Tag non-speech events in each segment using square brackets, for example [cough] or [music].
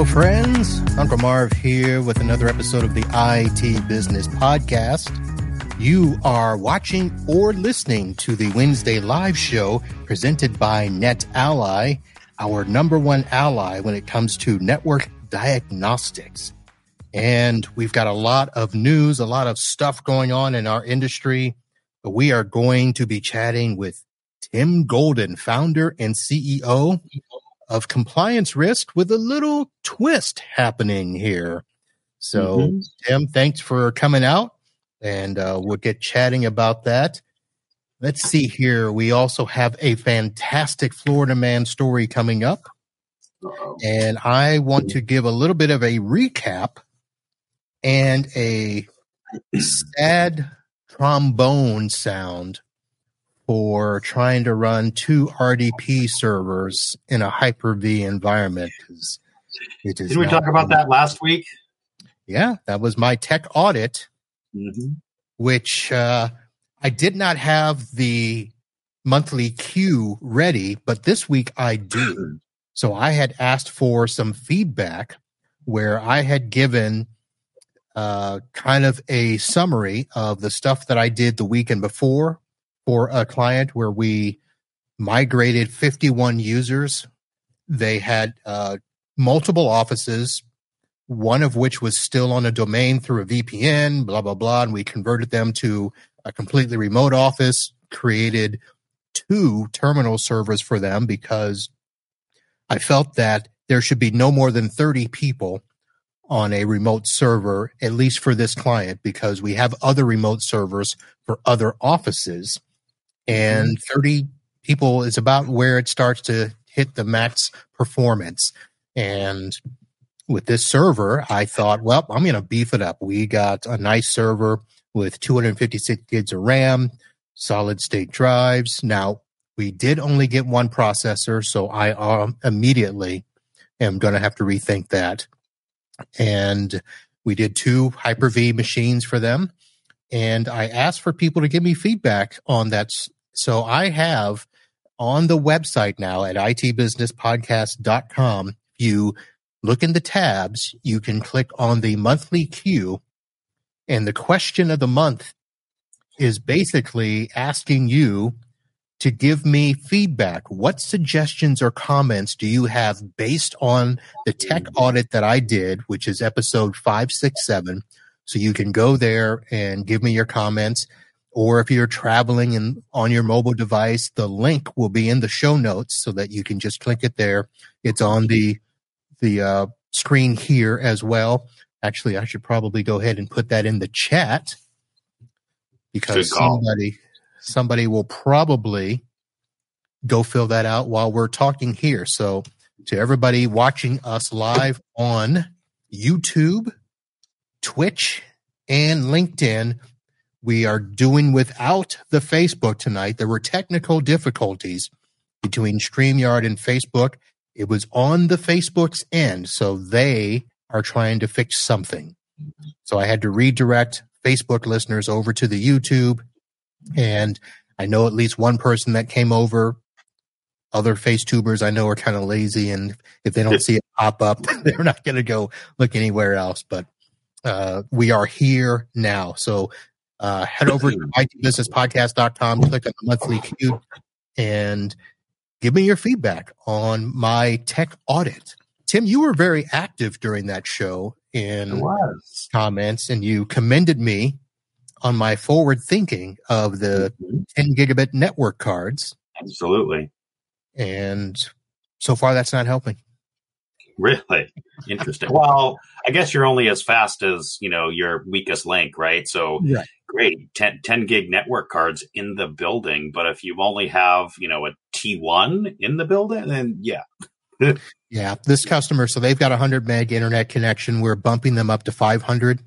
Hello, friends. Uncle Marv here with another episode of the IT Business Podcast. You are watching or listening to the Wednesday live show presented by NetAlly, our number one ally when it comes to network diagnostics. And we've got a lot of news, a lot of stuff going on in our industry. But we are going to be chatting with Tim Golden, founder and CEO of Compliance Risk, with a little twist happening here. So, mm-hmm. Tim, thanks for coming out, and uh, we'll get chatting about that. Let's see here. We also have a fantastic Florida man story coming up. And I want to give a little bit of a recap and a [clears throat] sad trombone sound for trying to run two RDP servers in a Hyper V environment. Did we talk about that last week? Yeah, that was my tech audit, mm-hmm. which uh, I did not have the monthly Q ready, but this week I do. [clears throat] So I had asked for some feedback where I had given uh, kind of a summary of the stuff that I did the weekend before for a client where we migrated 51 users. They had uh, multiple offices, one of which was still on a domain through a VPN, blah, blah, blah. And we converted them to a completely remote office, created two terminal servers for them because I felt that there should be no more than 30 people on a remote server, at least for this client, because we have other remote servers for other offices. And mm-hmm. 30 people is about where it starts to hit the max performance. And with this server, I thought, well, I'm going to beef it up. We got a nice server with 256 gigs of RAM, solid state drives. Now, we did only get one processor, so I um, immediately am going to have to rethink that and we did two Hyper V machines for them. And I asked for people to give me feedback on that. So I have on the website now at itbusinesspodcast.com, you look in the tabs, you can click on the monthly Q. And the question of the month is basically asking you to give me feedback. What suggestions or comments do you have based on the tech audit that I did, which is episode 567? So you can go there and give me your comments. Or if you're traveling and on your mobile device, the link will be in the show notes so that you can just click it there. It's on the the uh, screen here as well. Actually, I should probably go ahead and put that in the chat because somebody somebody will probably go fill that out while we're talking here. So, to everybody watching us live on YouTube, Twitch, and LinkedIn, we are doing without the Facebook tonight. There were technical difficulties between StreamYard and Facebook. It was on the Facebook's end, so they are trying to fix something. So I had to redirect Facebook listeners over to the YouTube and I know at least one person that came over. Other face tubers I know are kind of lazy, and if they don't see it pop up, [laughs] they're not going to go look anywhere else. But uh, we are here now. So uh, head over to [clears throat] itbusinesspodcast.com, click on the monthly Q, and give me your feedback on my tech audit. Tim, you were very active during that show in comments, and you commended me on my forward thinking of the mm-hmm. 10 gigabit network cards. Absolutely. And so far, that's not helping. Really interesting. well, I guess you're only as fast as you know your weakest link, right? So right. Great, 10, 10 gig network cards in the building, but if you only have you know a T1 in the building, then yeah. [laughs] yeah, this customer, so they've got a hundred meg internet connection. We're bumping them up to 500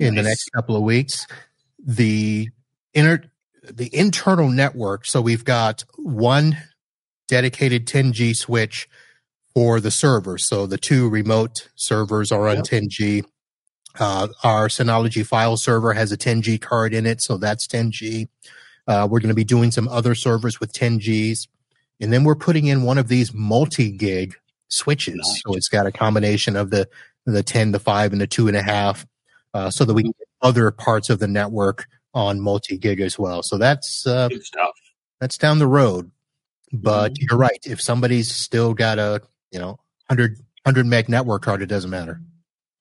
in nice. the next couple of weeks the inner the internal network. So we've got one dedicated 10G switch for the server. So the two remote servers are on yep. 10G. Uh, our Synology file server has a 10G card in it, so that's 10G. Uh, we're going to be doing some other servers with 10Gs. And then we're putting in one of these multi gig switches. Nice. So it's got a combination of the the 10, the 5, and the two and a half, uh, so that we can get other parts of the network on multi gig as well. So that's uh, that's down the road. But mm-hmm. you're right. If somebody's still got a you know 100 100 meg network card, it doesn't matter.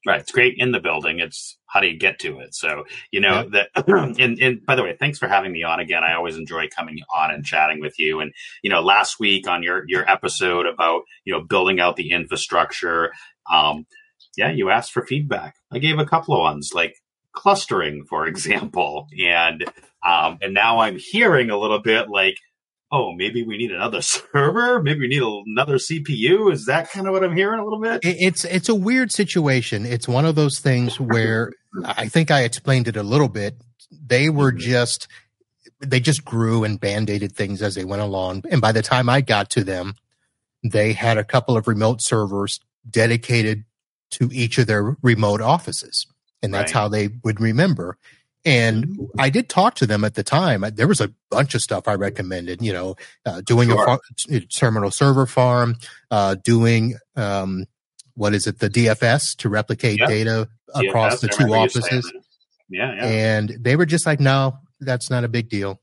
Right. It's great in the building. It's how do you get to it? So, you know, yeah. that, [clears throat] and, and by the way, thanks for having me on again. I always enjoy coming on and chatting with you. And, you know, last week on your, your episode about, you know, building out the infrastructure, um, yeah, you asked for feedback. I gave a couple of ones like clustering, for [laughs] example. And, um, and now I'm hearing a little bit like, oh, maybe we need another [laughs] server. Maybe we need another CPU. Is that kind of what I'm hearing a little bit? It's it's a weird situation. It's one of those things where I think I explained it a little bit. They were mm-hmm. just they just grew and band-aided things as they went along. And by the time I got to them, they had a couple of remote servers dedicated to each of their remote offices. And that's right. how they would remember. And I did talk to them at the time. There was a bunch of stuff I recommended, you know, uh, doing sure. a far- terminal server farm, uh, doing, um, what is it, the DFS to replicate yep. data across DFS, the two offices. Yeah, yeah. And they were just like, no, that's not a big deal.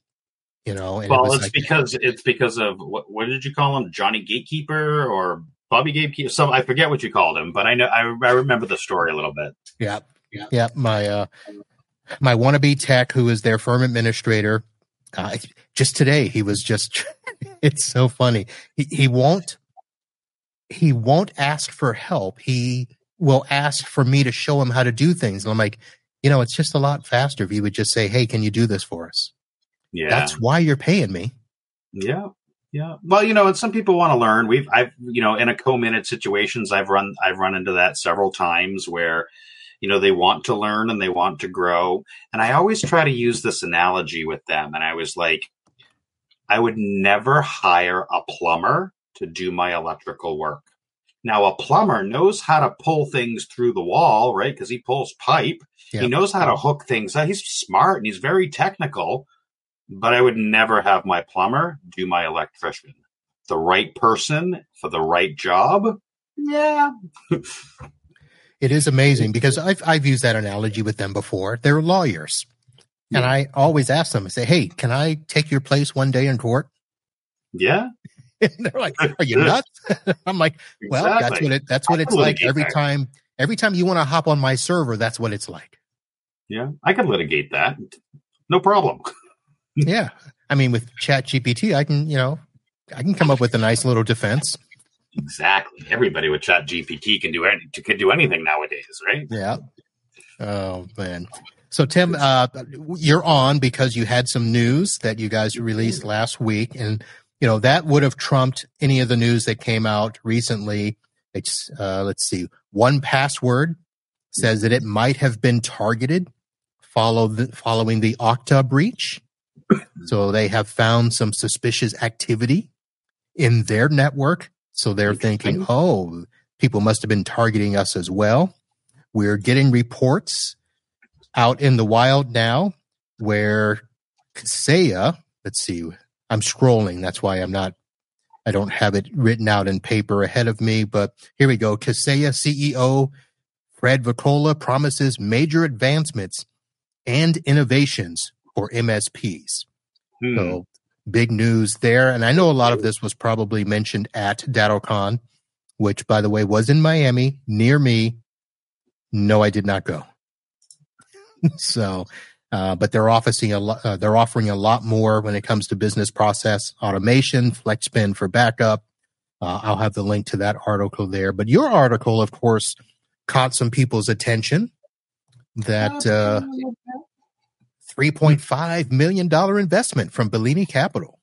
You know, well, it it's like, because it's because of what, what did you call him, Johnny Gatekeeper or Bobby Gatekeeper? Some I forget what you called him, but I know I, I remember the story a little bit. Yeah, yeah, yeah. My uh, my wannabe tech who is their firm administrator. Uh, just today, he was just, [laughs] it's so funny. He, he won't, he won't ask for help. He will ask for me to show him how to do things. And I'm like, you know, it's just a lot faster if you would just say, Hey, can you do this for us? Yeah. That's why you're paying me. Yeah. Yeah. Well, you know, and some people want to learn. We've, I've, you know, in a co-minute situations, I've run, I've run into that several times where, you know they want to learn and they want to grow. And i always try to use this analogy with them and i was like i would never hire a plumber to do my electrical work. Now a plumber knows how to pull things through the wall right? Because he pulls pipe. He knows how to hook things up. he's smart and he's very technical but i would never have my plumber do my electrician. The right person for the right job? Yeah [laughs] It is amazing because I've I've used that analogy with them before. They're lawyers. Yeah. And I always ask them, I say, Hey, can I take your place one day in court? Yeah. [laughs] and they're like, Are you [laughs] nuts? [laughs] I'm like, Well, exactly. that's what it that's what it's like every that. time every time you want to hop on my server, that's what it's like. Yeah, I can litigate that. No problem. yeah. I mean with Chat GPT, I can, you know, I can come up with a nice little defense. Exactly. Everybody with Chat GPT can do any, can do anything nowadays, right? Yeah. Oh man. So Tim, uh, you're on because you had some news that you guys released last week, and you know that would have trumped any of the news that came out recently. It's uh, let's see, 1Password says that it might have been targeted follow the, following the Okta breach. So they have found some suspicious activity in their network so they're thinking, oh, people must have been targeting us as well. We're getting reports out in the wild now where Kaseya, let's see, I'm scrolling. That's why I'm not, I don't have it written out in paper ahead of me, but here we go. Kaseya CEO Fred Voccola promises major advancements and innovations for MSPs. Hmm. So big news there. And I know a lot of this was probably mentioned at DattoCon, which, by the way, was in Miami near me. No, I did not go. [laughs] so, uh, but they're offering a lot. Uh, they're offering a lot more when it comes to business process automation, FlexSpin for backup. Uh, I'll have the link to that article there. But your article, of course, caught some people's attention. That uh, $3.5 million investment from Bellini Capital.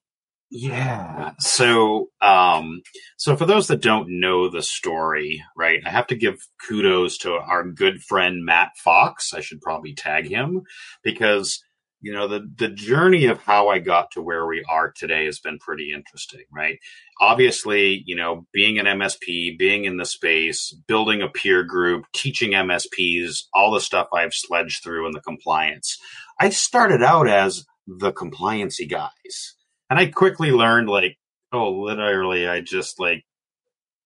Yeah. So, um, so for those that don't know the story, right, I have to give kudos to our good friend Matt Fox. I should probably tag him because, you know, the, the journey of how I got to where we are today has been pretty interesting, right? Obviously, you know, being an MSP, being in the space, building a peer group, teaching MSPs, all the stuff I've sledged through in the compliance. I started out as the compliancy guys. And I quickly learned like, oh, literally, I just like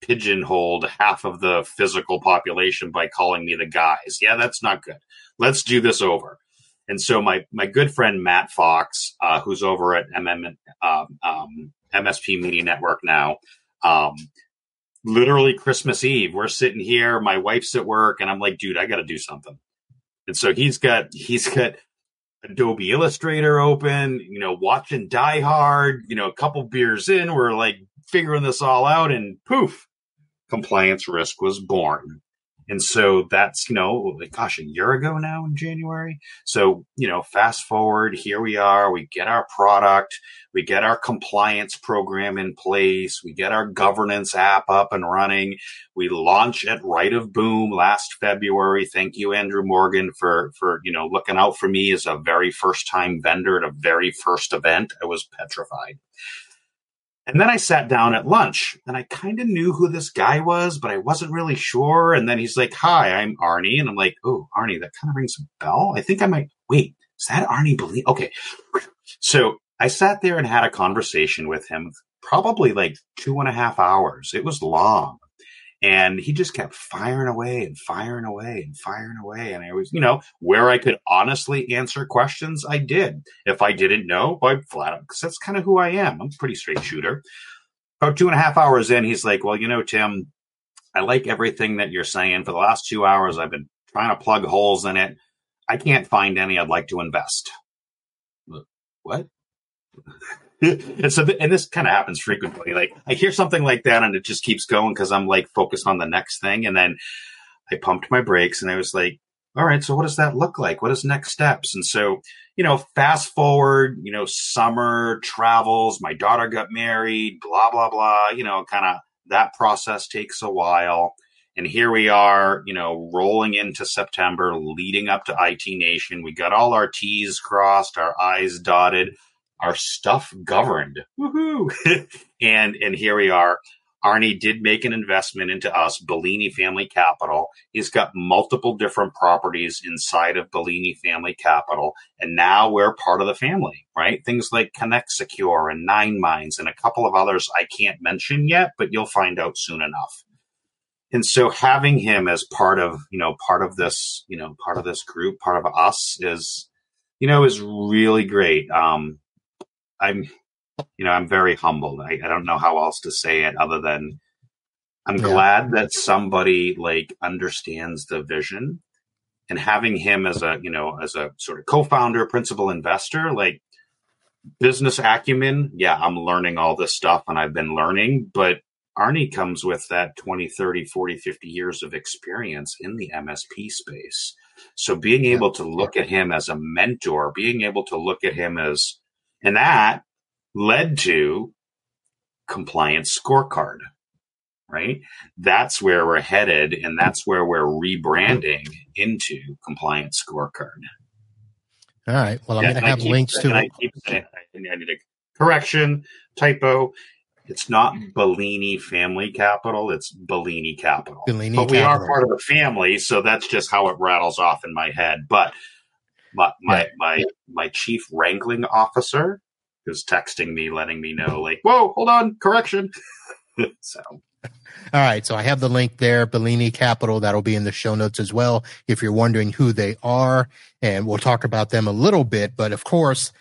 pigeonholed half of the physical population by calling me the guys. Yeah, that's not good. Let's do this over. And so my my good friend Matt Fox, uh, who's over at MM, um, um, MSP Media Network now, um, literally Christmas Eve, we're sitting here, my wife's at work, and I'm like, dude, I got to do something. And so he's got he's got Adobe Illustrator open, you know, watching Die Hard, you know, a couple beers in, we're like figuring this all out, and poof, compliance risk was born. And so that's, you know, gosh, a year ago now in January. So, you know, fast forward, here we are. We get our product, we get our compliance program in place, we get our governance app up and running. We launch at Right of Boom last February. Thank you, Andrew Morgan, for for you know looking out for me as a very first time vendor at a very first event. I was petrified. And then I sat down at lunch and I kind of knew who this guy was, but I wasn't really sure. And then he's like, Hi, I'm Arnie. And I'm like, Oh, Arnie, that kind of rings a bell. I think I might wait. Is that Arnie Bellini? Okay. So I sat there and had a conversation with him, probably like two and a half hours. It was long. And he just kept firing away and firing away and firing away. And I was, you know, where I could honestly answer questions, I did. If I didn't know, I flat out, because that's kind of who I am. I'm a pretty straight shooter. About two and a half hours in, he's like, well, you know, Tim, I like everything that you're saying. For the last two hours, I've been trying to plug holes in it. I can't find any I'd like to invest. What? [laughs] and so, th- and this kind of happens frequently. Like I hear something like that, and it just keeps going because I'm like focused on the next thing, and then I pumped my brakes, and I was like, "All right, so what does that look like? What is next steps?" And so, you know, fast forward, you know, summer travels. My daughter got married. Blah blah blah. You know, kind of that process takes a while. And here we are, you know, rolling into September, leading up to IT Nation. We got all our T's crossed, our I's dotted our stuff governed. Woohoo! [laughs] and and here we are. Arnie did make an investment into us, Bellini Family Capital. He's got multiple different properties inside of Bellini Family Capital, and now we're part of the family, right? Things like Connect Secure and Nine Minds and a couple of others I can't mention yet, but you'll find out soon enough. And so having him as part of, you know, part of this, you know, part of this group, part of us is, you know, is really great. Um, I'm, you know, I'm very humbled. I, I don't know how else to say it other than I'm yeah. glad that somebody like understands the vision and having him as a, you know, as a sort of co-founder, principal investor, like business acumen. Yeah, I'm learning all this stuff and I've been learning, but Arnie comes with that 20, 30, 40, 50 years of experience in the MSP space. So being able to look at him as a mentor, being able to look at him as and that led to compliance scorecard, right? That's where we're headed, and that's where we're rebranding into compliance scorecard. All right. Well, I'm going to have keep, links to it. I, saying, I need a correction, typo. It's not Bellini Family Capital. It's Bellini Capital. Bellini but we Capital. are part of the family, so that's just how it rattles off in my head. But my my my, my chief wrangling officer is texting me, letting me know, like, "Whoa, hold on, correction." [laughs] so. All right, so I have the link there, Bellini Capital. That'll be in the show notes as well. If you're wondering who they are, and we'll talk about them a little bit. But of course,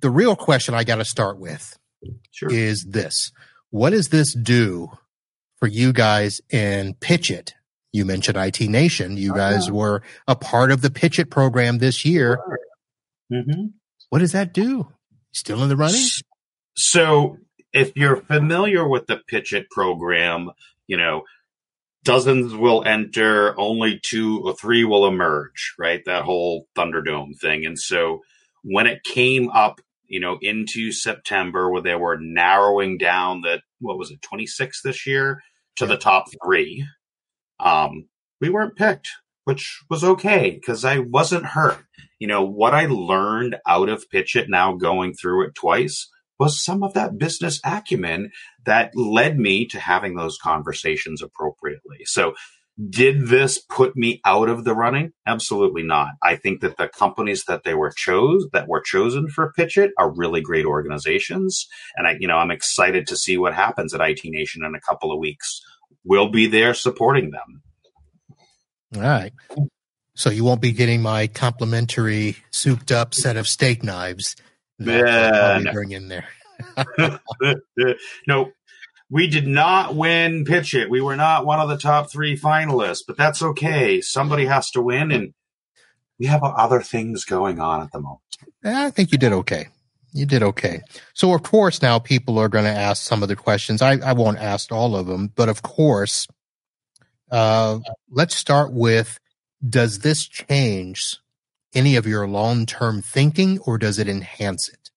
the real question I got to start with sure. is this: What does this do for you guys in Pitch It you mentioned IT Nation. You oh, guys yeah. were a part of the Pitch It program this year. Mm-hmm. What does that do? Still in the running? So, if you're familiar with the Pitch It program, you know, dozens will enter, only two or three will emerge, right? That whole Thunderdome thing. And so, when it came up, you know, into September, where they were narrowing down that, what was it, 26 this year to yeah. the top three, um, we weren't picked, which was okay because I wasn't hurt. You know, what I learned out of Pitch It now going through it twice was some of that business acumen that led me to having those conversations appropriately. So, Did this put me out of the running? Absolutely not. I think that the companies that they were chose that were chosen for Pitch It are really great organizations, and I, you know, I'm excited to see what happens at IT Nation in a couple of weeks. We'll be there supporting them. All right. So you won't be getting my complimentary souped up set of steak knives that yeah, no. bring in there. [laughs] no, we did not win Pitch It. We were not one of the top three finalists, but that's okay. Somebody has to win, and we have other things going on at the moment. Eh, I think you did okay. You did okay. So, of course, now people are going to ask some of the questions. I, I won't ask all of them, but of course, uh, let's start with Does this change any of your long term thinking or does it enhance it?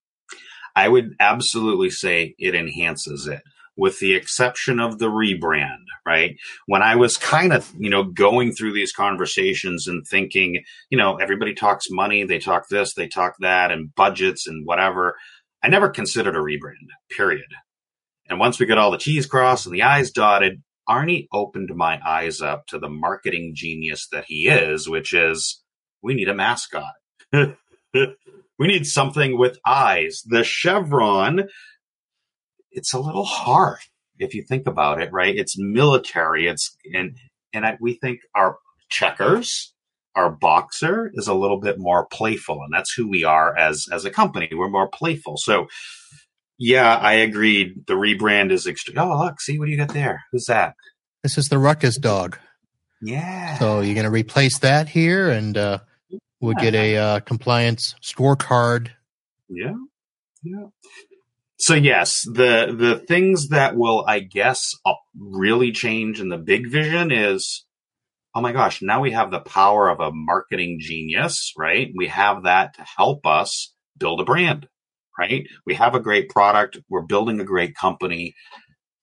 I would absolutely say it enhances it with the exception of the rebrand, right? When I was kind of, you know, going through these conversations and thinking, you know, everybody talks money, they talk this, they talk that, and budgets and whatever. I never considered a rebrand, period. And once we got all the T's crossed and the I's dotted, Arnie opened my eyes up to the marketing genius that he is, which is we need a mascot. [laughs] we need something with eyes. The chevron it's a little hard if you think about it, right? It's military. It's and and I, we think our checkers, our boxer is a little bit more playful, and that's who we are as as a company. We're more playful. So, yeah, I agreed. The rebrand is extreme. Oh, look, see what do you got there? Who's that? This is the Ruckus dog. Yeah. So you're going to replace that here, and uh, we'll yeah. get a uh, compliance scorecard. Yeah. Yeah so yes, the the things that will, I guess, uh, really change in the big vision is, oh my gosh, now we have the power of a marketing genius, right? We have that to help us build a brand, right? We have a great product, we're building a great company,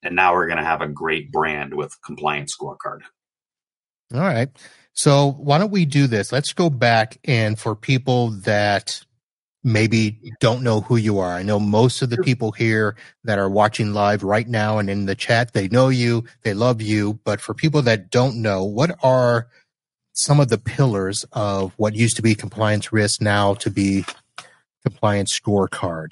and now we're going to have a great brand with compliance scorecard. All right. So why don't we do this? Let's go back and for people that maybe don't know who you are. I know most of the people here that are watching live right now and in the chat, they know you, they love you. But for people that don't know, what are some of the pillars of what used to be compliance risk now to be compliance scorecard?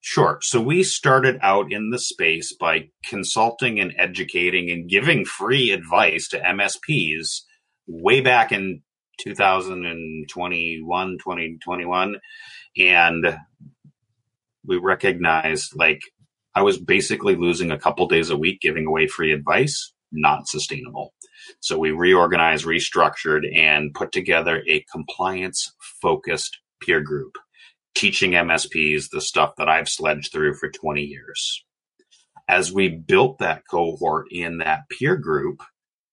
Sure. So we started out in the space by consulting and educating and giving free advice to MSPs way back in 2021, 2021 and we recognized like I was basically losing a couple days a week giving away free advice, not sustainable. So we reorganized, restructured, and put together a compliance focused peer group, teaching MSPs the stuff that I've sledged through for 20 years. As we built that cohort in that peer group,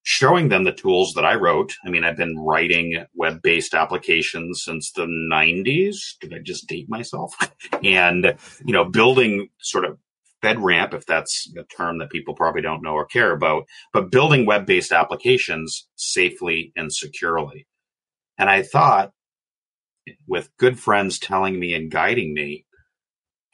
showing them the tools that I wrote. I mean, I've been writing web based applications since the 90s. Did I just date myself? [laughs] and, you know, building sort of FedRAMP, if that's a term that people probably don't know or care about, but building web based applications safely and securely. And I thought, with good friends telling me and guiding me,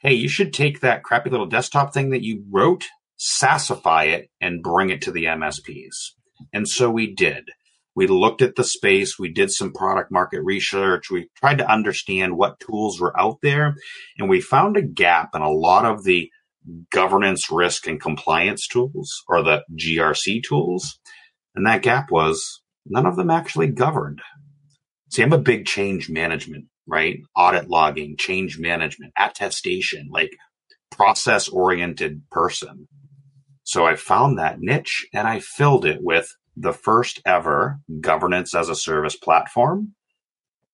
hey, you should take that crappy little desktop thing that you wrote, sassify it, and bring it to the MSPs. And so we did. We looked at the space. We did some product market research. We tried to understand what tools were out there. And we found a gap in a lot of the governance, risk, and compliance tools or the GRC tools. And that gap was none of them actually governed. See, I'm a big change management, right? Audit logging, change management, attestation, like process oriented person. So I found that niche and I filled it with the first ever governance as a service platform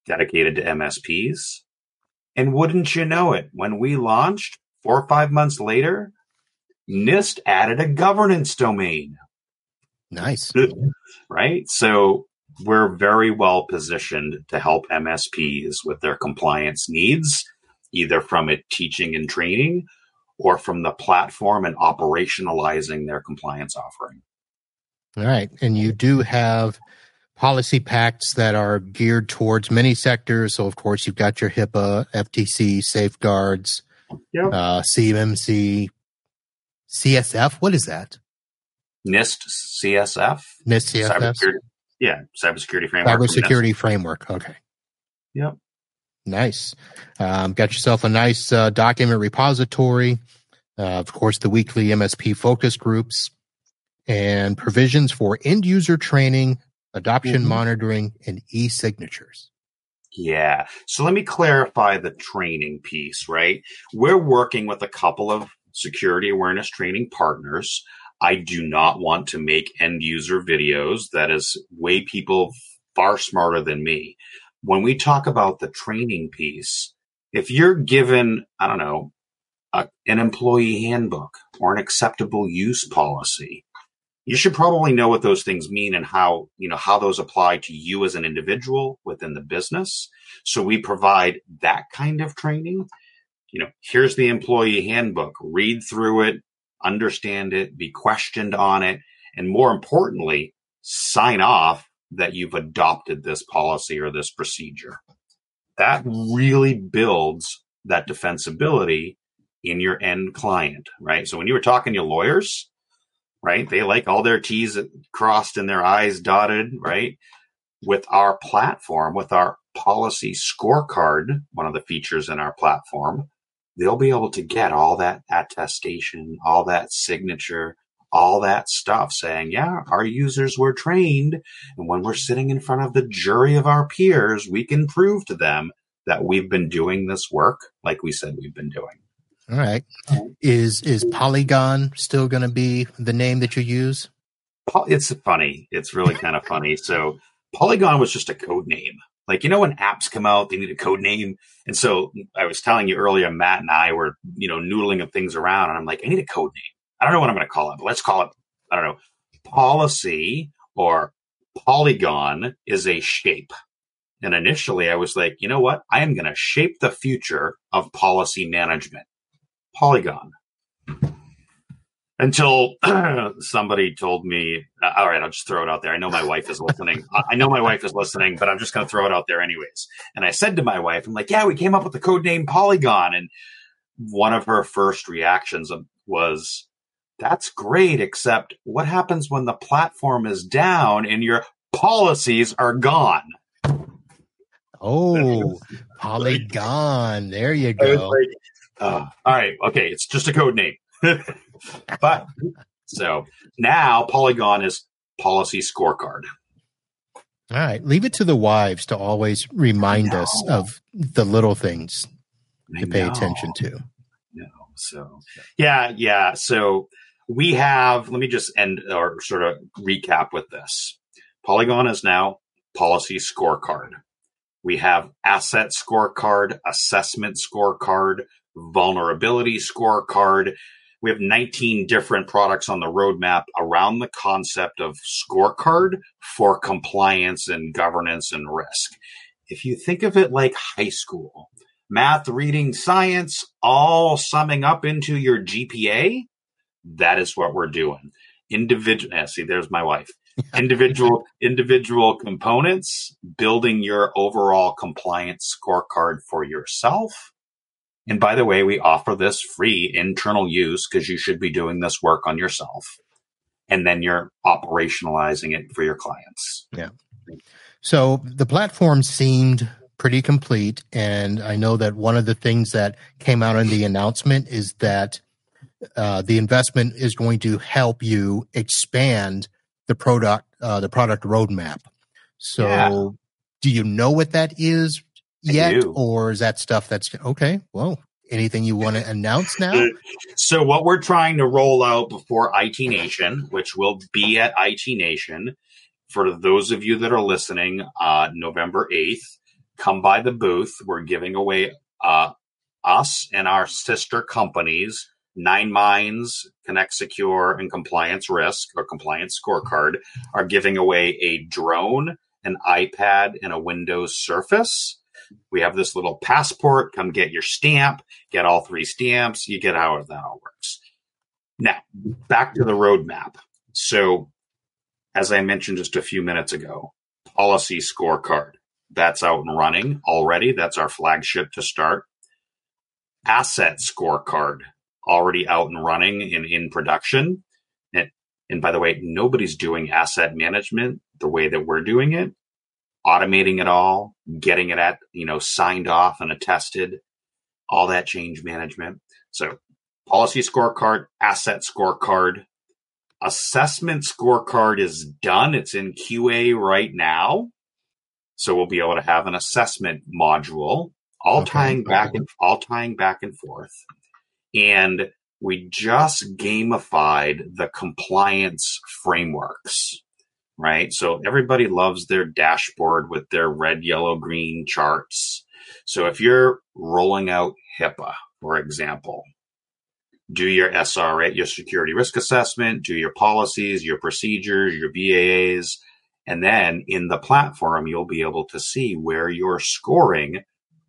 dedicated to MSPs. And wouldn't you know it, when we launched four or five months later, NIST added a governance domain. Nice. [laughs] right? So we're very well positioned to help MSPs with their compliance needs, either from it teaching and training or from the platform and operationalizing their compliance offering. All right. And you do have policy packs that are geared towards many sectors. So, of course, you've got your HIPAA, FTC, safeguards, yep. uh, CMMC, CSF. What is that? NIST CSF. NIST CSF. Cybersecurity, yeah, cybersecurity framework. Cybersecurity framework. Okay. Yep. Nice. Um, got yourself a nice uh, document repository. Uh, of course, the weekly MSP focus groups and provisions for end user training, adoption mm-hmm. monitoring, and e signatures. Yeah. So let me clarify the training piece, right? We're working with a couple of security awareness training partners. I do not want to make end user videos. That is way people far smarter than me. When we talk about the training piece, if you're given, I don't know, a, an employee handbook or an acceptable use policy, you should probably know what those things mean and how, you know, how those apply to you as an individual within the business. So we provide that kind of training. You know, here's the employee handbook. Read through it, understand it, be questioned on it, and more importantly, sign off that you've adopted this policy or this procedure. That really builds that defensibility in your end client, right? So when you were talking to lawyers, right? They like all their T's crossed and their I's dotted, right? With our platform, with our policy scorecard, one of the features in our platform, they'll be able to get all that attestation, all that signature, all that stuff saying, yeah, our users were trained. And when we're sitting in front of the jury of our peers, we can prove to them that we've been doing this work like we said we've been doing. All right. Is is Polygon still going to be the name that you use? It's funny. It's really kind of funny. So Polygon was just a code name. Like you know when apps come out, they need a code name. And so I was telling you earlier, Matt and I were you know noodling of things around, and I'm like, I need a code name. I don't know what I'm going to call it, but let's call it. I don't know. Policy or Polygon is a shape. And initially, I was like, you know what? I am going to shape the future of policy management. Polygon. Until [clears throat] somebody told me, uh, all right, I'll just throw it out there. I know my wife is listening. I know my wife is listening, but I'm just going to throw it out there anyways. And I said to my wife, I'm like, yeah, we came up with the code name Polygon. And one of her first reactions was, that's great, except what happens when the platform is down and your policies are gone? Oh, [laughs] Polygon. There you go. Like, uh, all right, okay, it's just a code name. [laughs] but so now Polygon is policy scorecard. All right, leave it to the wives to always remind us of the little things to pay attention to. No, so yeah, yeah. So we have. Let me just end or sort of recap with this. Polygon is now policy scorecard. We have asset scorecard, assessment scorecard, vulnerability scorecard. We have 19 different products on the roadmap around the concept of scorecard for compliance and governance and risk. If you think of it like high school, math, reading, science, all summing up into your GPA, that is what we're doing. Individual, yeah, see, there's my wife. [laughs] individual individual components building your overall compliance scorecard for yourself and by the way, we offer this free internal use because you should be doing this work on yourself. And then you're operationalizing it for your clients. Yeah. So the platform seemed pretty complete. And I know that one of the things that came out in the announcement is that uh, the investment is going to help you expand the product, uh, the product roadmap. So yeah. do you know what that is yet, or is that stuff that's okay? Well, anything you want to announce now? [laughs] So, what we're trying to roll out before IT Nation, which will be at IT Nation, for those of you that are listening, uh, November 8th, come by the booth. We're giving away uh, us and our sister companies, Nine Minds, Connect Secure, and Compliance Risk or Compliance Scorecard, are giving away a drone, an iPad, and a Windows Surface we have this little passport. Come get your stamp, get all three stamps. You get how that all works. Now, back to the roadmap. So, as I mentioned just a few minutes ago, policy scorecard. That's out and running already. That's our flagship to start. Asset scorecard already out and running in, in production. And and by the way, nobody's doing asset management the way that we're doing it, automating it all, getting it at, you know, signed off and attested, all that change management. So policy scorecard, asset scorecard, assessment scorecard is done. It's in QA right now. So we'll be able to have an assessment module, all okay. tying back and all tying back and forth. And we just gamified the compliance frameworks, right? So everybody loves their dashboard with their red, yellow, green charts. So if you're rolling out HIPAA, for example, do your SRA, your security risk assessment, do your policies, your procedures, your BAAs, and then in the platform, you'll be able to see where you're scoring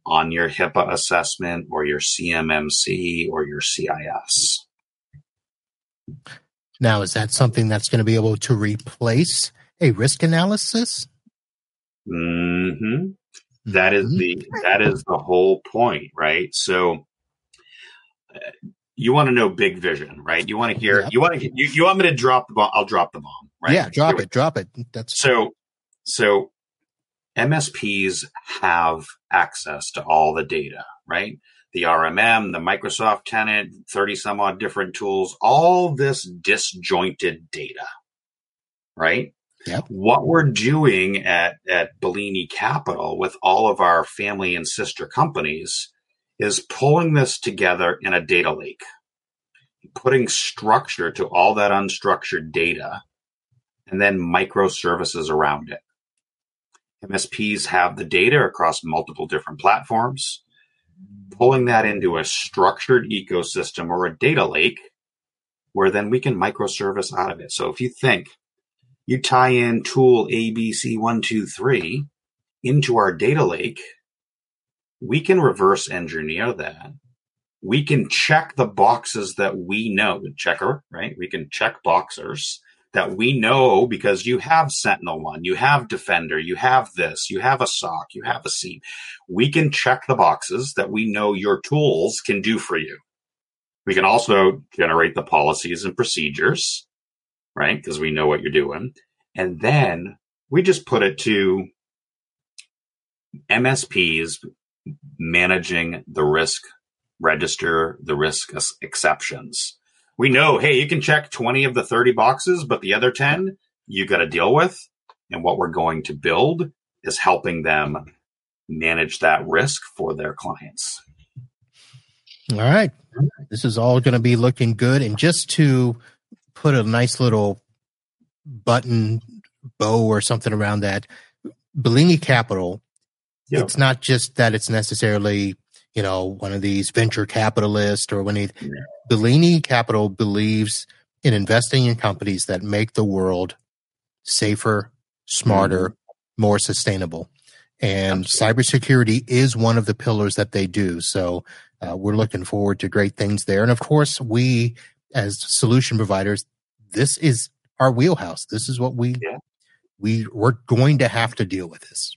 on your HIPAA assessment or your CMMC or your CIS. Now, is that something that's going to be able to replace a risk analysis? Mm-hmm. That is the mm-hmm. that is the whole point, right? So uh, you want to know big vision, right? You want to hear yeah. you want to you, you want me to drop the bomb? I'll drop the bomb, right? Yeah, drop it, drop it. That's so so MSPs have access to all the data, right? The RMM, the Microsoft tenant, 30 some odd different tools, all this disjointed data, right? Yep. What we're doing at, at Bellini Capital with all of our family and sister companies is pulling this together in a data lake, putting structure to all that unstructured data, and then microservices around it. MSPs have the data across multiple different platforms, pulling that into a structured ecosystem or a data lake where then we can microservice out of it. So if you think you tie in tool ABC123 into our data lake, we can reverse engineer that. We can check the boxes that we know, checker, right? We can check boxers that we know because you have Sentinel One, you have Defender, you have this, you have a SOC, you have a SIEM. We can check the boxes that we know your tools can do for you. We can also generate the policies and procedures, right? Because we know what you're doing. And then we just put it to MSPs managing the risk register, the risk exceptions we know, hey, you can check 20 of the 30 boxes, but the other 10 you got to deal with. And what we're going to build is helping them manage that risk for their clients. All right. This is all going to be looking good. And just to put a nice little button bow or something around that, Bellini Capital, yep. it's not just that it's necessarily you know, one of these venture capitalists or when he, yeah. Bellini Capital believes in investing in companies that make the world safer, smarter, mm-hmm. more sustainable. And Absolutely. cybersecurity is one of the pillars that they do. So uh, we're looking forward to great things there. And of course, we as solution providers, this is our wheelhouse. This is what we yeah. we we're going to have to deal with this.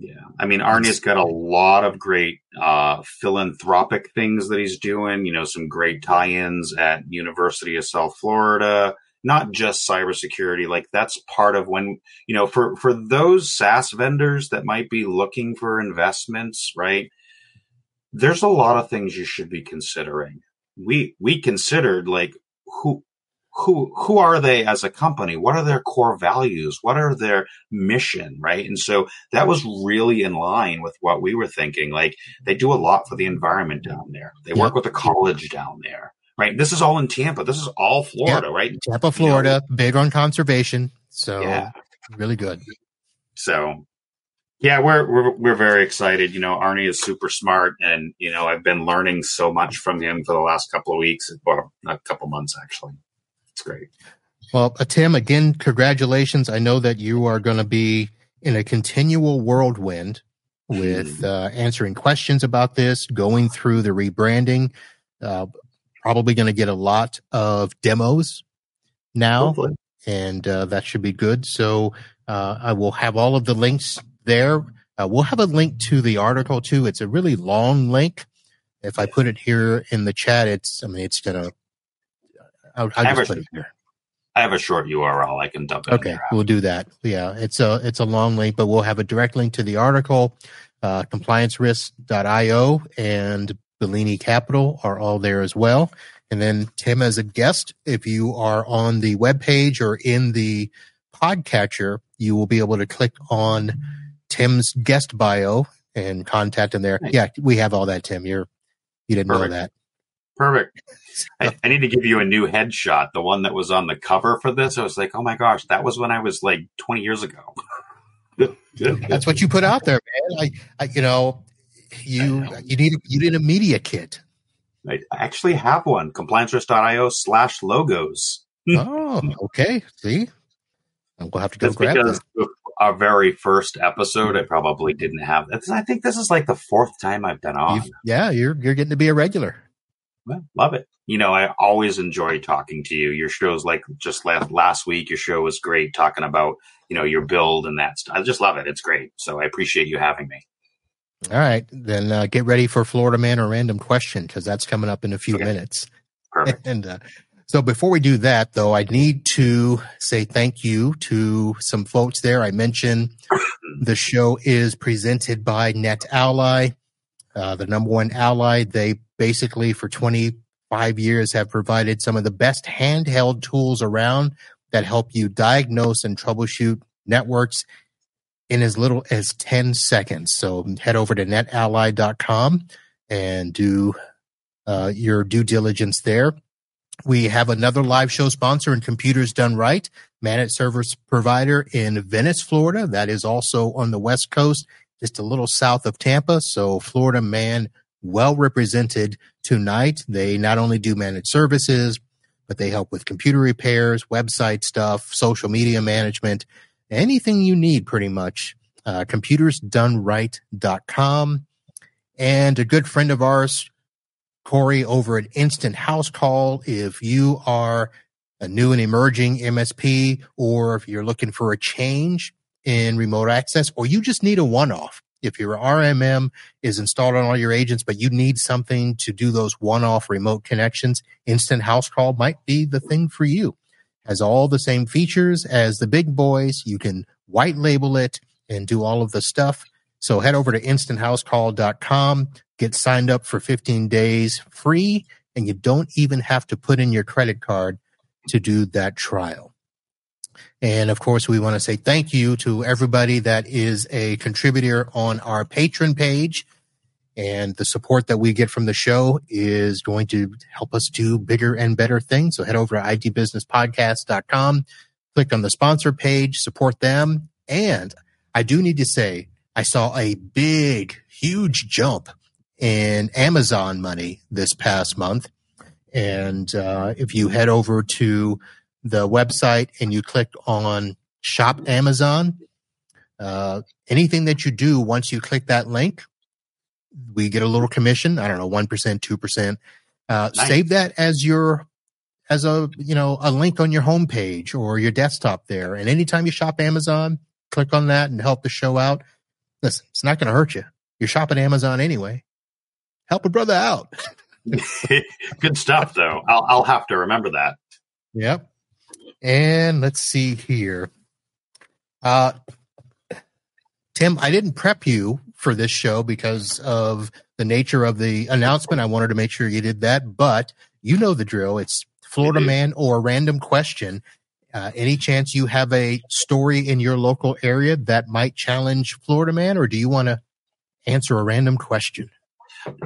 Yeah, I mean, Arnie's got a lot of great uh, philanthropic things that he's doing. You know, some great tie-ins at University of South Florida. Not just cybersecurity, like that's part of when you know for for those SaaS vendors that might be looking for investments, right? There's a lot of things you should be considering. We we considered like who who who are they as a company? What are their core values? What are their mission right? And so that was really in line with what we were thinking. Like they do a lot for the environment down there. They work with the college down there right? This is all in tampa. This is all florida yep. right? Tampa florida you know, big on conservation. So yeah. really good. So yeah, we're, we're we're very excited. You know, Arnie is super smart, and you know, I've been learning so much from him for the last couple of weeks, or a couple months actually. It's great. Well, uh, Tim, again, congratulations. I know that you are going to be in a continual whirlwind with hmm. uh, answering questions about this, going through the rebranding. Uh, probably going to get a lot of demos now, Hopefully. and uh, that should be good. So uh, I will have all of the links there. Uh, we'll have a link to the article too. It's a really long link. If I put it here in the chat, it's I mean it's going to I'll, I'll just put it here. I have a short URL. I can dump it. Okay, we'll do that. Yeah, it's a it's a long link, but we'll have a direct link to the article. Uh, compliancerisk.io and Bellini Capital are all there as well. And then Tim as a guest, if you are on the web page or in the podcatcher, you will be able to click on Tim's guest bio and contact him there. Nice. Yeah, we have all that, Tim. You're you didn't Perfect. know that. Perfect. I, [laughs] I, need to give you a new headshot. The one that was on the cover for this, I was like, oh my gosh, that was when I was like 20 years ago. [laughs] That's what you put out there, man. I, I you know, you know. you need you need a media kit. I actually have one. Compliancerisk.io slash logos. oh, hmm. okay. See, we'll have to go That's grab because that. Our very first episode, I probably didn't have. I think this is like the fourth time I've been on. You've, yeah, you're you're getting to be a regular. Well, love it. You know, I always enjoy talking to you. Your shows, like just last last week, your show was great, talking about you know your build and that stuff. I just love it. It's great. So I appreciate you having me. All right, then uh, get ready for Florida Man or random question because that's coming up in a few okay. minutes. Perfect. [laughs] And uh, so before we do that, though, I need to say thank you to some folks there. I mentioned [coughs] the show is presented by NetAlly, uh, the number one ally. They basically, for 25 years, have provided some of the best handheld tools around that help you diagnose and troubleshoot networks in as little as 10 seconds. So head over to netally.com and do uh, your due diligence there. We have another live show sponsor in Computers Done Right, managed service provider in Venice, Florida. That is also on the West Coast, just a little south of Tampa. So Florida man well represented tonight. They not only do managed services, but they help with computer repairs, website stuff, social media management, anything you need pretty much. Uh, computersdoneright.com. And a good friend of ours, Corey over at Instant House Call. If you are a new and emerging MSP, or if you're looking for a change in remote access, or you just need a one off, if your RMM is installed on all your agents, but you need something to do those one off remote connections, Instant House Call might be the thing for you. Has all the same features as the big boys. You can white label it and do all of the stuff. So head over to instanthousecall.com, get signed up for 15 days free, and you don't even have to put in your credit card to do that trial. And of course, we want to say thank you to everybody that is a contributor on our Patreon page. And the support that we get from the show is going to help us do bigger and better things. So head over to itbusinesspodcast.com, click on the sponsor page, support them. And I do need to say, I saw a big, huge jump in Amazon money this past month. And uh, if you head over to the website and you click on Shop Amazon, uh, anything that you do once you click that link, we get a little commission. I don't know, 1%, 2%. Uh, nice. Save that as your as a you know a link on your homepage or your desktop there. And anytime you shop Amazon, click on that and help the show out. Listen, it's not going to hurt you. You're shopping Amazon anyway. Help a brother out. [laughs] Good stuff, though. I'll, I'll have to remember that. Yep. And let's see here. Uh, Tim, I didn't prep you for this show because of the nature of the announcement. I wanted to make sure you did that, but you know the drill. It's Florida man or random question. Uh, any chance you have a story in your local area that might challenge Florida man, or do you want to answer a random question?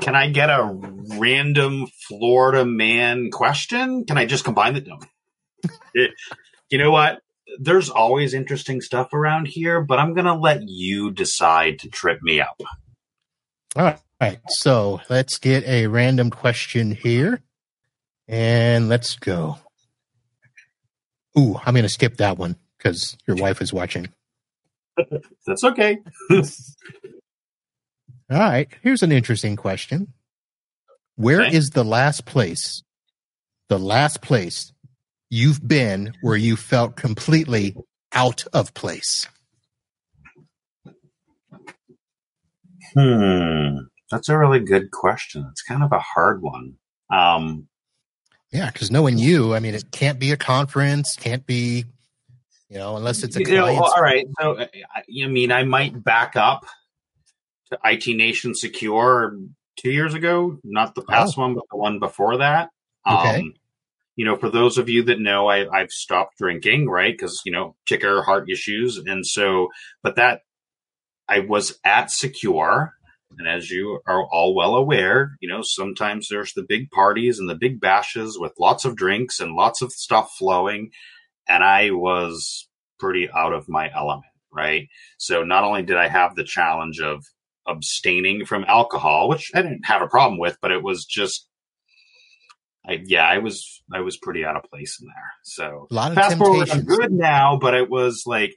Can I get a random Florida man question? Can I just combine the? It, you know what? There's always interesting stuff around here, but I'm going to let you decide to trip me up. All right. So let's get a random question here and let's go. Ooh, I'm going to skip that one because your wife is watching. [laughs] That's okay. [laughs] All right. Here's an interesting question. Where okay. is the last place, the last place you've been where you felt completely out of place? Hmm. That's a really good question. It's kind of a hard one. Um, Yeah, because knowing you, I mean, it can't be a conference, can't be, you know, unless it's a you know, all right. So, I mean, I might back up to IT Nation Secure two years ago, not the past oh. one, but the one before that. Okay. You know, for those of you that know, I, I've stopped drinking, right? Because, you know, ticker heart issues. And so, but that I was at Secure. And as you are all well aware, you know, sometimes there's the big parties and the big bashes with lots of drinks and lots of stuff flowing. And I was pretty out of my element, right? So not only did I have the challenge of abstaining from alcohol, which I didn't have a problem with, but it was just I, yeah, I was I was pretty out of place in there. So a lot of fast forward, I'm good now, but it was like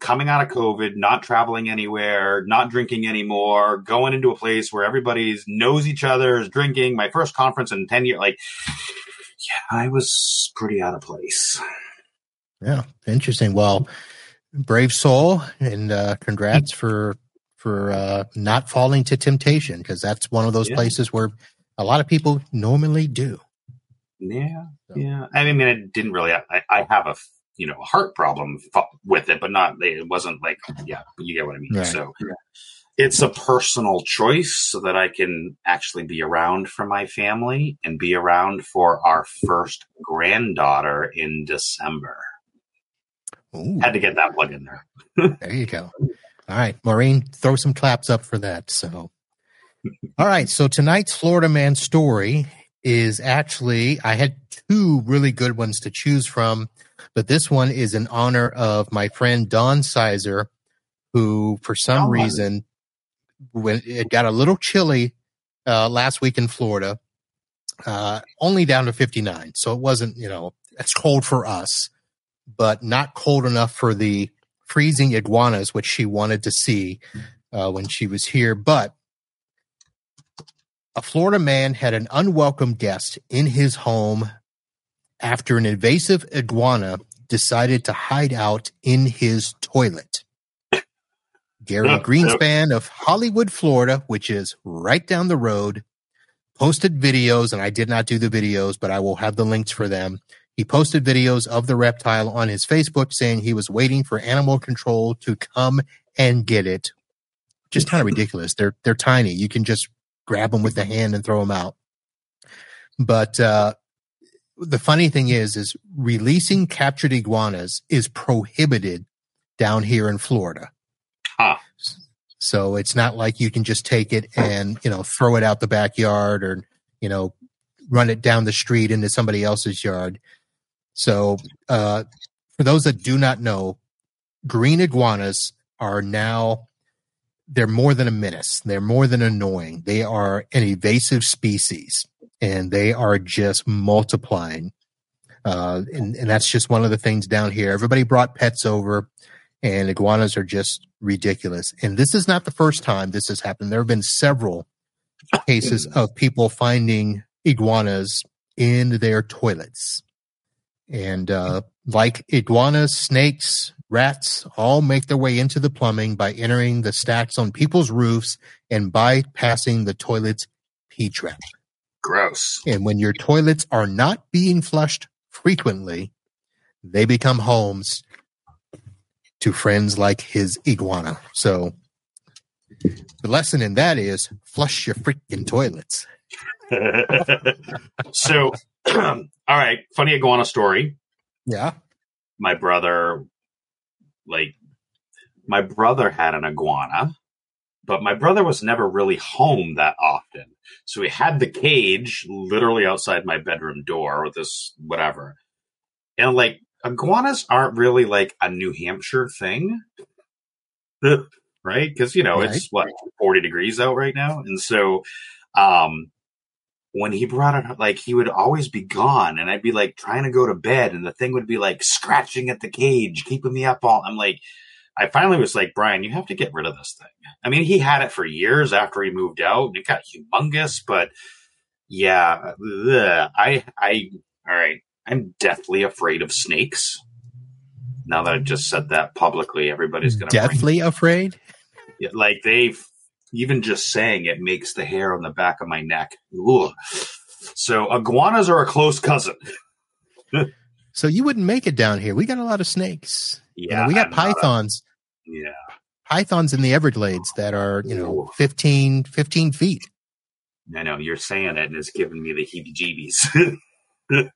coming out of COVID, not traveling anywhere, not drinking anymore, going into a place where everybody's knows each other, is drinking. My first conference in ten years, like yeah, I was pretty out of place. Yeah, interesting. Well, brave soul, and uh, congrats for for uh, not falling to temptation because that's one of those yeah. places where a lot of people normally do. Yeah, so. yeah. I mean, I didn't really. I, I have a you know a heart problem with it, but not. It wasn't like yeah. You get what I mean. Right. So yeah. it's a personal choice so that I can actually be around for my family and be around for our first granddaughter in December. Ooh. Had to get that plug in there. [laughs] there you go. All right, Maureen, throw some claps up for that. So, all right. So tonight's Florida Man story is actually, I had two really good ones to choose from, but this one is in honor of my friend Dawn Sizer, who for some oh, reason, when it got a little chilly uh, last week in Florida, uh, only down to 59. So it wasn't, you know, it's cold for us, but not cold enough for the freezing iguanas, which she wanted to see uh, when she was here. But a Florida man had an unwelcome guest in his home after an invasive iguana decided to hide out in his toilet. Gary Greenspan of Hollywood, Florida, which is right down the road, posted videos, and I did not do the videos, but I will have the links for them. He posted videos of the reptile on his Facebook saying he was waiting for animal control to come and get it. Just kind of ridiculous. They're they're tiny. You can just grab them with the hand and throw them out. But uh, the funny thing is, is releasing captured iguanas is prohibited down here in Florida. Ah. So it's not like you can just take it and you know throw it out the backyard or you know run it down the street into somebody else's yard. So uh, for those that do not know, green iguanas are now they're more than a menace. They're more than annoying. They are an evasive species and they are just multiplying. Uh, and, and that's just one of the things down here. Everybody brought pets over and iguanas are just ridiculous. And this is not the first time this has happened. There have been several cases [clears throat] of people finding iguanas in their toilets. And uh, like iguanas, snakes, Rats all make their way into the plumbing by entering the stacks on people's roofs and bypassing the toilet's P trap. Gross. And when your toilets are not being flushed frequently, they become homes to friends like his iguana. So the lesson in that is flush your freaking toilets. [laughs] so, [clears throat] all right, funny iguana story. Yeah. My brother like my brother had an iguana, but my brother was never really home that often. So he had the cage literally outside my bedroom door or this whatever. And like iguanas aren't really like a New Hampshire thing. [laughs] right? Because you know, right. it's what 40 degrees out right now. And so um when he brought it like he would always be gone and I'd be like trying to go to bed and the thing would be like scratching at the cage, keeping me up all I'm like I finally was like, Brian, you have to get rid of this thing. I mean, he had it for years after he moved out and it got humongous, but yeah, ugh, I I all right. I'm deathly afraid of snakes. Now that I've just said that publicly, everybody's gonna deathly afraid. Yeah, like they even just saying it makes the hair on the back of my neck. Ugh. So iguanas are a close cousin. so you wouldn't make it down here. We got a lot of snakes. Yeah, you know, we got pythons. A, yeah, pythons in the Everglades that are you know 15, 15 feet. I know you're saying it, and it's giving me the heebie-jeebies. [laughs]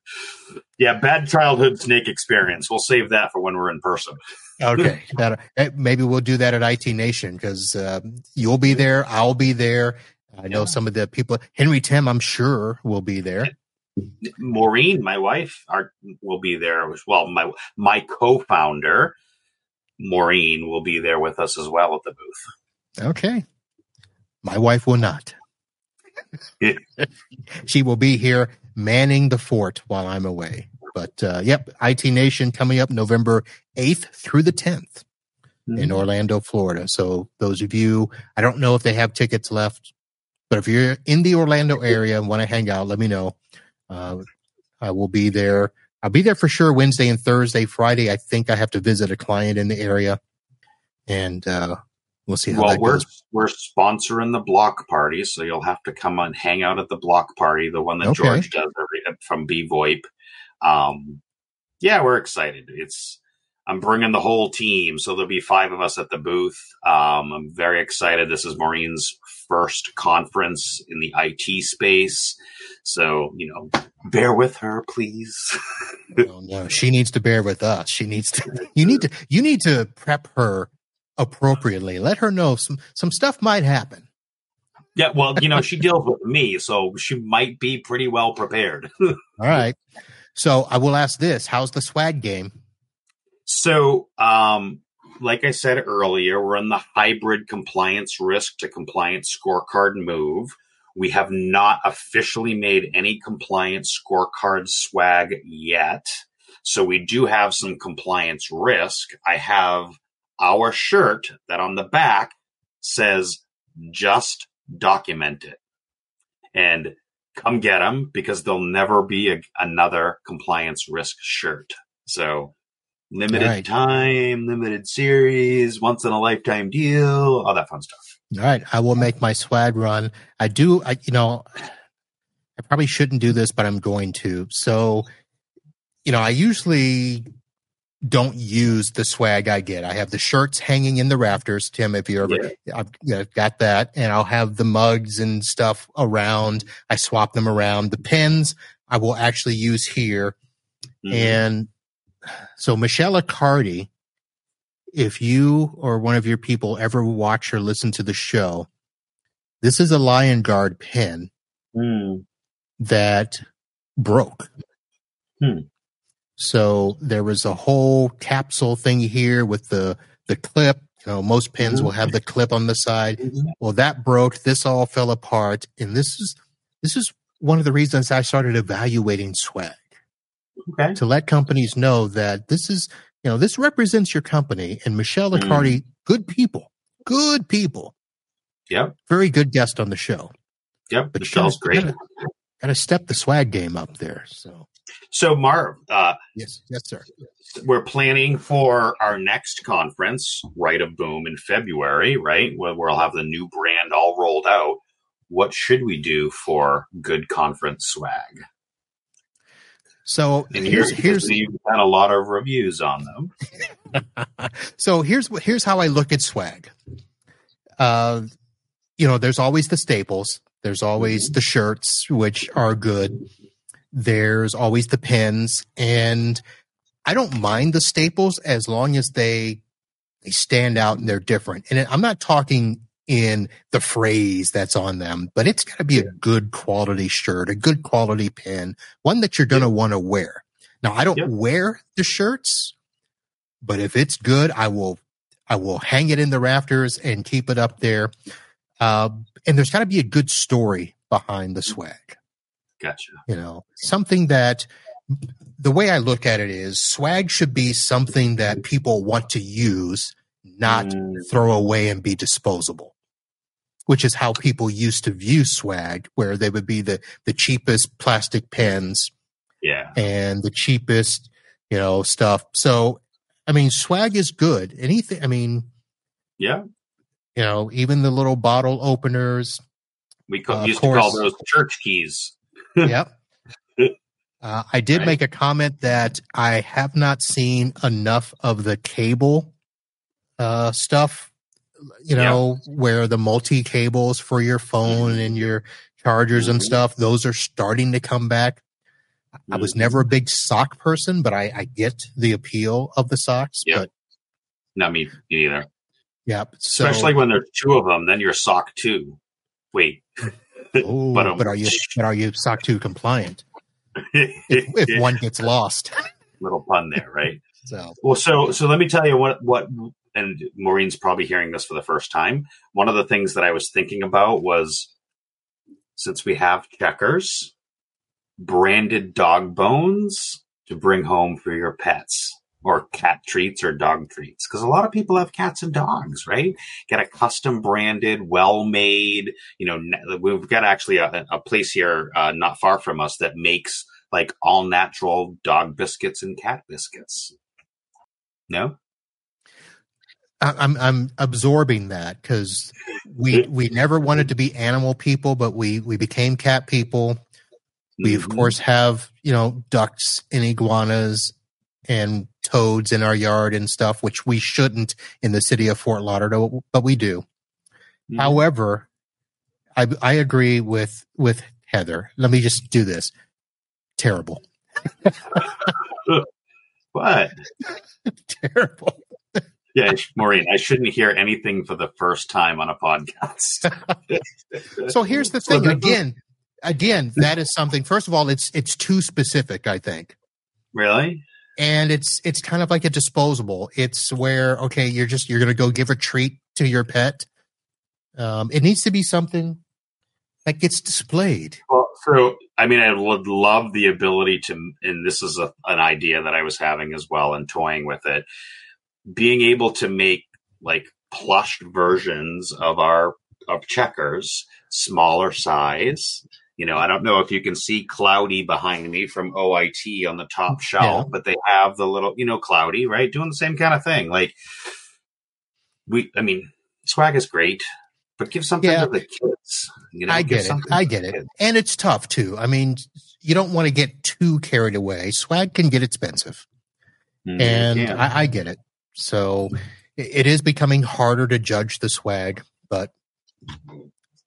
yeah, bad childhood snake experience. We'll save that for when we're in person. Okay, [laughs] that, maybe we'll do that at IT Nation because uh, you'll be there, I'll be there. I know yeah. some of the people. Henry Tim, I'm sure, will be there. [laughs] Maureen, my wife, are, will be there as well. My my co-founder, Maureen, will be there with us as well at the booth. Okay, my wife will not. [laughs] she will be here manning the fort while I'm away. But uh, yep, IT Nation coming up November 8th through the 10th mm-hmm. in Orlando, Florida. So those of you, I don't know if they have tickets left, but if you're in the Orlando [laughs] area and want to hang out, let me know. Uh, I will be there. I'll be there for sure Wednesday and Thursday. Friday, I think I have to visit a client in the area, and uh, We'll see how well, we're, goes. We're sponsoring the block party, so you'll have to come and hang out at the block party, the one that okay. George does every, from BVoIP. Um, yeah, we're excited. It's I'm bringing the whole team, so there'll be five of us at the booth. Um, I'm very excited. This is Maureen's first conference in the IT space, so you know, bear with her, please. [laughs] oh, no, she needs to bear with us. She needs to. You need to. You need to prep her appropriately. Let her know some some stuff might happen. Yeah, well, you know, she deals with me, so she might be pretty well prepared. [laughs] All right. So I will ask this: How's the swag game? So, um, like I said earlier, we're in the hybrid compliance risk to compliance scorecard move. We have not officially made any compliance scorecard swag yet. So we do have some compliance risk. I have our shirt that on the back says just document it and come get them because there'll never be a, another compliance risk shirt. So limited right. time, limited series, once in a lifetime deal, all that fun stuff. All right. I will make my swag run. I do, I, you know, I probably shouldn't do this, but I'm going to. So, you know, I usually don't use the swag I get. I have the shirts hanging in the rafters, Tim. If you ever, yeah. I've you know, got that, and I'll have the mugs and stuff around. I swap them around. The pens I will actually use here, mm-hmm. and so Michelle Accardi, if you or one of your people ever watch or listen to the show, this is a Liongard pen mm. that broke. Hmm. So there was a whole capsule thing here with the the clip. You know, most pens will have the clip on the side. Mm-hmm. Well, that broke. This all fell apart, and this is this is one of the reasons I started evaluating swag. Okay. To let companies know that this is, you know, this represents your company and Michelle Accardi, mm. good people, good people. Yep. Very good guest on the show. Yep. But Michelle's great. Gotta, gotta step the swag game up there. So so, Marv, uh, yes, yes, sir. We're planning for our next conference, Right of Boom, in February, right? Where we'll have the new brand all rolled out. What should we do for good conference swag? So and here's here's you've had a lot of reviews on them. [laughs] so here's here's how I look at swag. Uh, you know, there's always the staples. There's always mm-hmm. the shirts, which are good. There's always the pins, and I don't mind the staples as long as they they stand out and they're different. And I'm not talking in the phrase that's on them, but it's got to be a good quality shirt, a good quality pin, one that you're going to want to wear. Now, I don't yep. wear the shirts, but if it's good, I will, I will hang it in the rafters and keep it up there. Uh, and there's got to be a good story behind the swag. Gotcha. You know, something that the way I look at it is swag should be something that people want to use, not mm. throw away and be disposable. Which is how people used to view swag, where they would be the the cheapest plastic pens, yeah, and the cheapest, you know, stuff. So, I mean, swag is good. Anything, I mean, yeah, you know, even the little bottle openers. We co- uh, used to call those church keys. Yep. Uh, I did right. make a comment that I have not seen enough of the cable uh, stuff, you know, yeah. where the multi cables for your phone and your chargers mm-hmm. and stuff, those are starting to come back. Mm-hmm. I was never a mm-hmm. big sock person, but I, I get the appeal of the socks. But not me either. Yep. So, Especially when there's two of them, then you're sock two. Wait. [laughs] Ooh, but, um, but are you [laughs] but are you SOC 2 compliant? [laughs] if, if one gets lost. Little pun there, right? [laughs] so well, so so let me tell you what what and Maureen's probably hearing this for the first time. One of the things that I was thinking about was since we have checkers, branded dog bones to bring home for your pets or cat treats or dog treats. Because a lot of people have cats and dogs right? Get a custom branded well made you know we've got actually a, a place here uh, not far from us that makes like all natural dog biscuits and cat biscuits. No? I'm I'm absorbing that because we we never wanted to be animal people, but we we became cat people. We of mm-hmm. course have you know ducks and iguanas and toads in our yard and stuff, which we shouldn't in the city of Fort Lauderdale, but we do. Mm-hmm. However, I, I agree with with Heather. Let me just do this. Terrible. [laughs] what? [laughs] Terrible. Yeah, Maureen, I shouldn't hear anything for the first time on a podcast. [laughs] so here's the thing. Again, again, that is something. First of all, it's it's too specific. I think. Really? And it's it's kind of like a disposable. It's where okay, you're just you're gonna go give a treat to your pet. Um, it needs to be something that gets displayed. Well, so I mean, I would love the ability to, and this is a, an idea that I was having as well and toying with it, being able to make like plush versions of our of checkers, smaller size, you know, I don't know if you can see Cloudy behind me from OIT on the top shelf, yeah. but they have the little, you know, Cloudy, right? Doing the same kind of thing. Like we, I mean, swag is great, but give something yeah. to the kids. You know, I get it. I get it. And it's tough too. I mean, you don't want to get too carried away. Swag can get expensive. Mm, and yeah. I, I get it. So it is becoming harder to judge the swag, but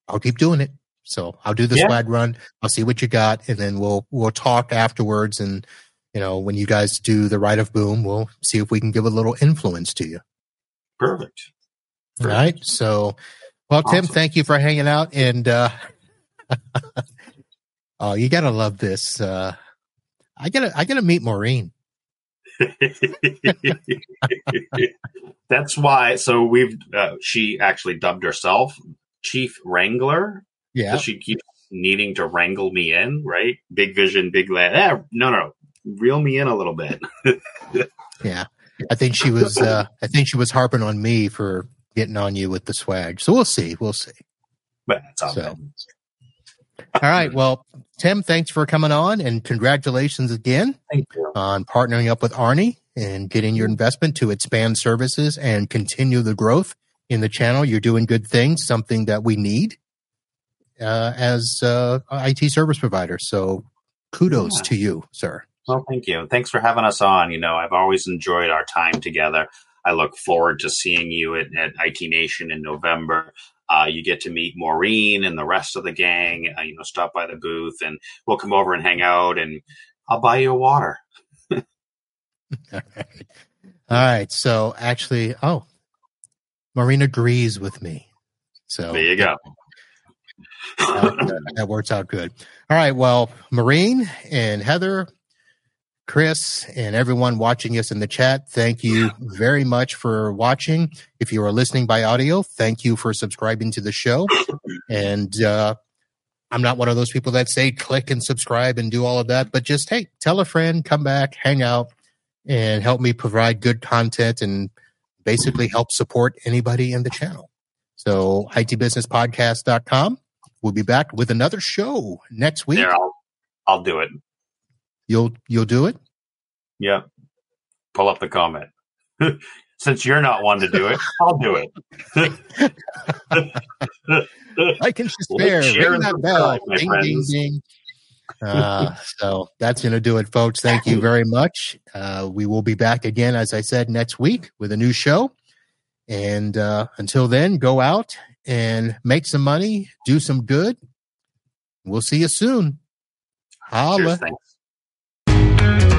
I'll keep doing it. So I'll do the yeah. run. I'll see what you got, and then we'll we'll talk afterwards. And you know, when you guys do the Right of Boom, we'll see if we can give a little influence to you. Perfect. All right. So, well, awesome. Tim, thank you for hanging out. And uh, [laughs] oh, you gotta love this. Uh, I gotta I gotta meet Maureen. [laughs] That's why. So we've uh, she actually dubbed herself Chief Wrangler yeah. She keeps needing to wrangle me in, right? Big vision, big lad. Eh, no, no, reel me in a little bit. [laughs] yeah. I think she was, uh, I think she was harping on me for getting on you with the swag. So we'll see. We'll see. But all so. All right. Well, Tim, thanks for coming on and congratulations again on partnering up with Arnie and getting your investment to expand services and continue the growth in the channel. You're doing good things, something that we need uh, as uh, IT service provider. So kudos yeah. to you, sir. Well, thank you. Thanks for having us on. You know, I've always enjoyed our time together. I look forward to seeing you at, at IT Nation in November. Uh, you get to meet Maureen and the rest of the gang. Uh, you know, stop by the booth, and we'll come over and hang out, and I'll buy you a water. All right. [laughs] All right. So actually, oh, Maureen agrees with me. So there you go that works out good. All right. Well, Maureen and Heather, Chris, and everyone watching us in the chat, thank you very much for watching. If you are listening by audio, thank you for subscribing to the show. And uh, I'm not one of those people that say click and subscribe and do all of that, but just hey, tell a friend, come back, hang out, and help me provide good content and basically help support anybody in the channel. So, itbusinesspodcast.com We'll be back with another show next week. Yeah, I'll, I'll do it. You'll you'll do it. Yeah. Pull up the comment. [laughs] Since you're not one to do it, I'll do it. [laughs] [laughs] I can just Ring that bell. Ding, ding, ding. uh, so that's going to do it, folks. Thank you very much. Uh, we will be back again, as I said, next week with a new show. And uh, until then, go out and make some money, do some good. We'll see you soon. Holla. Cheers,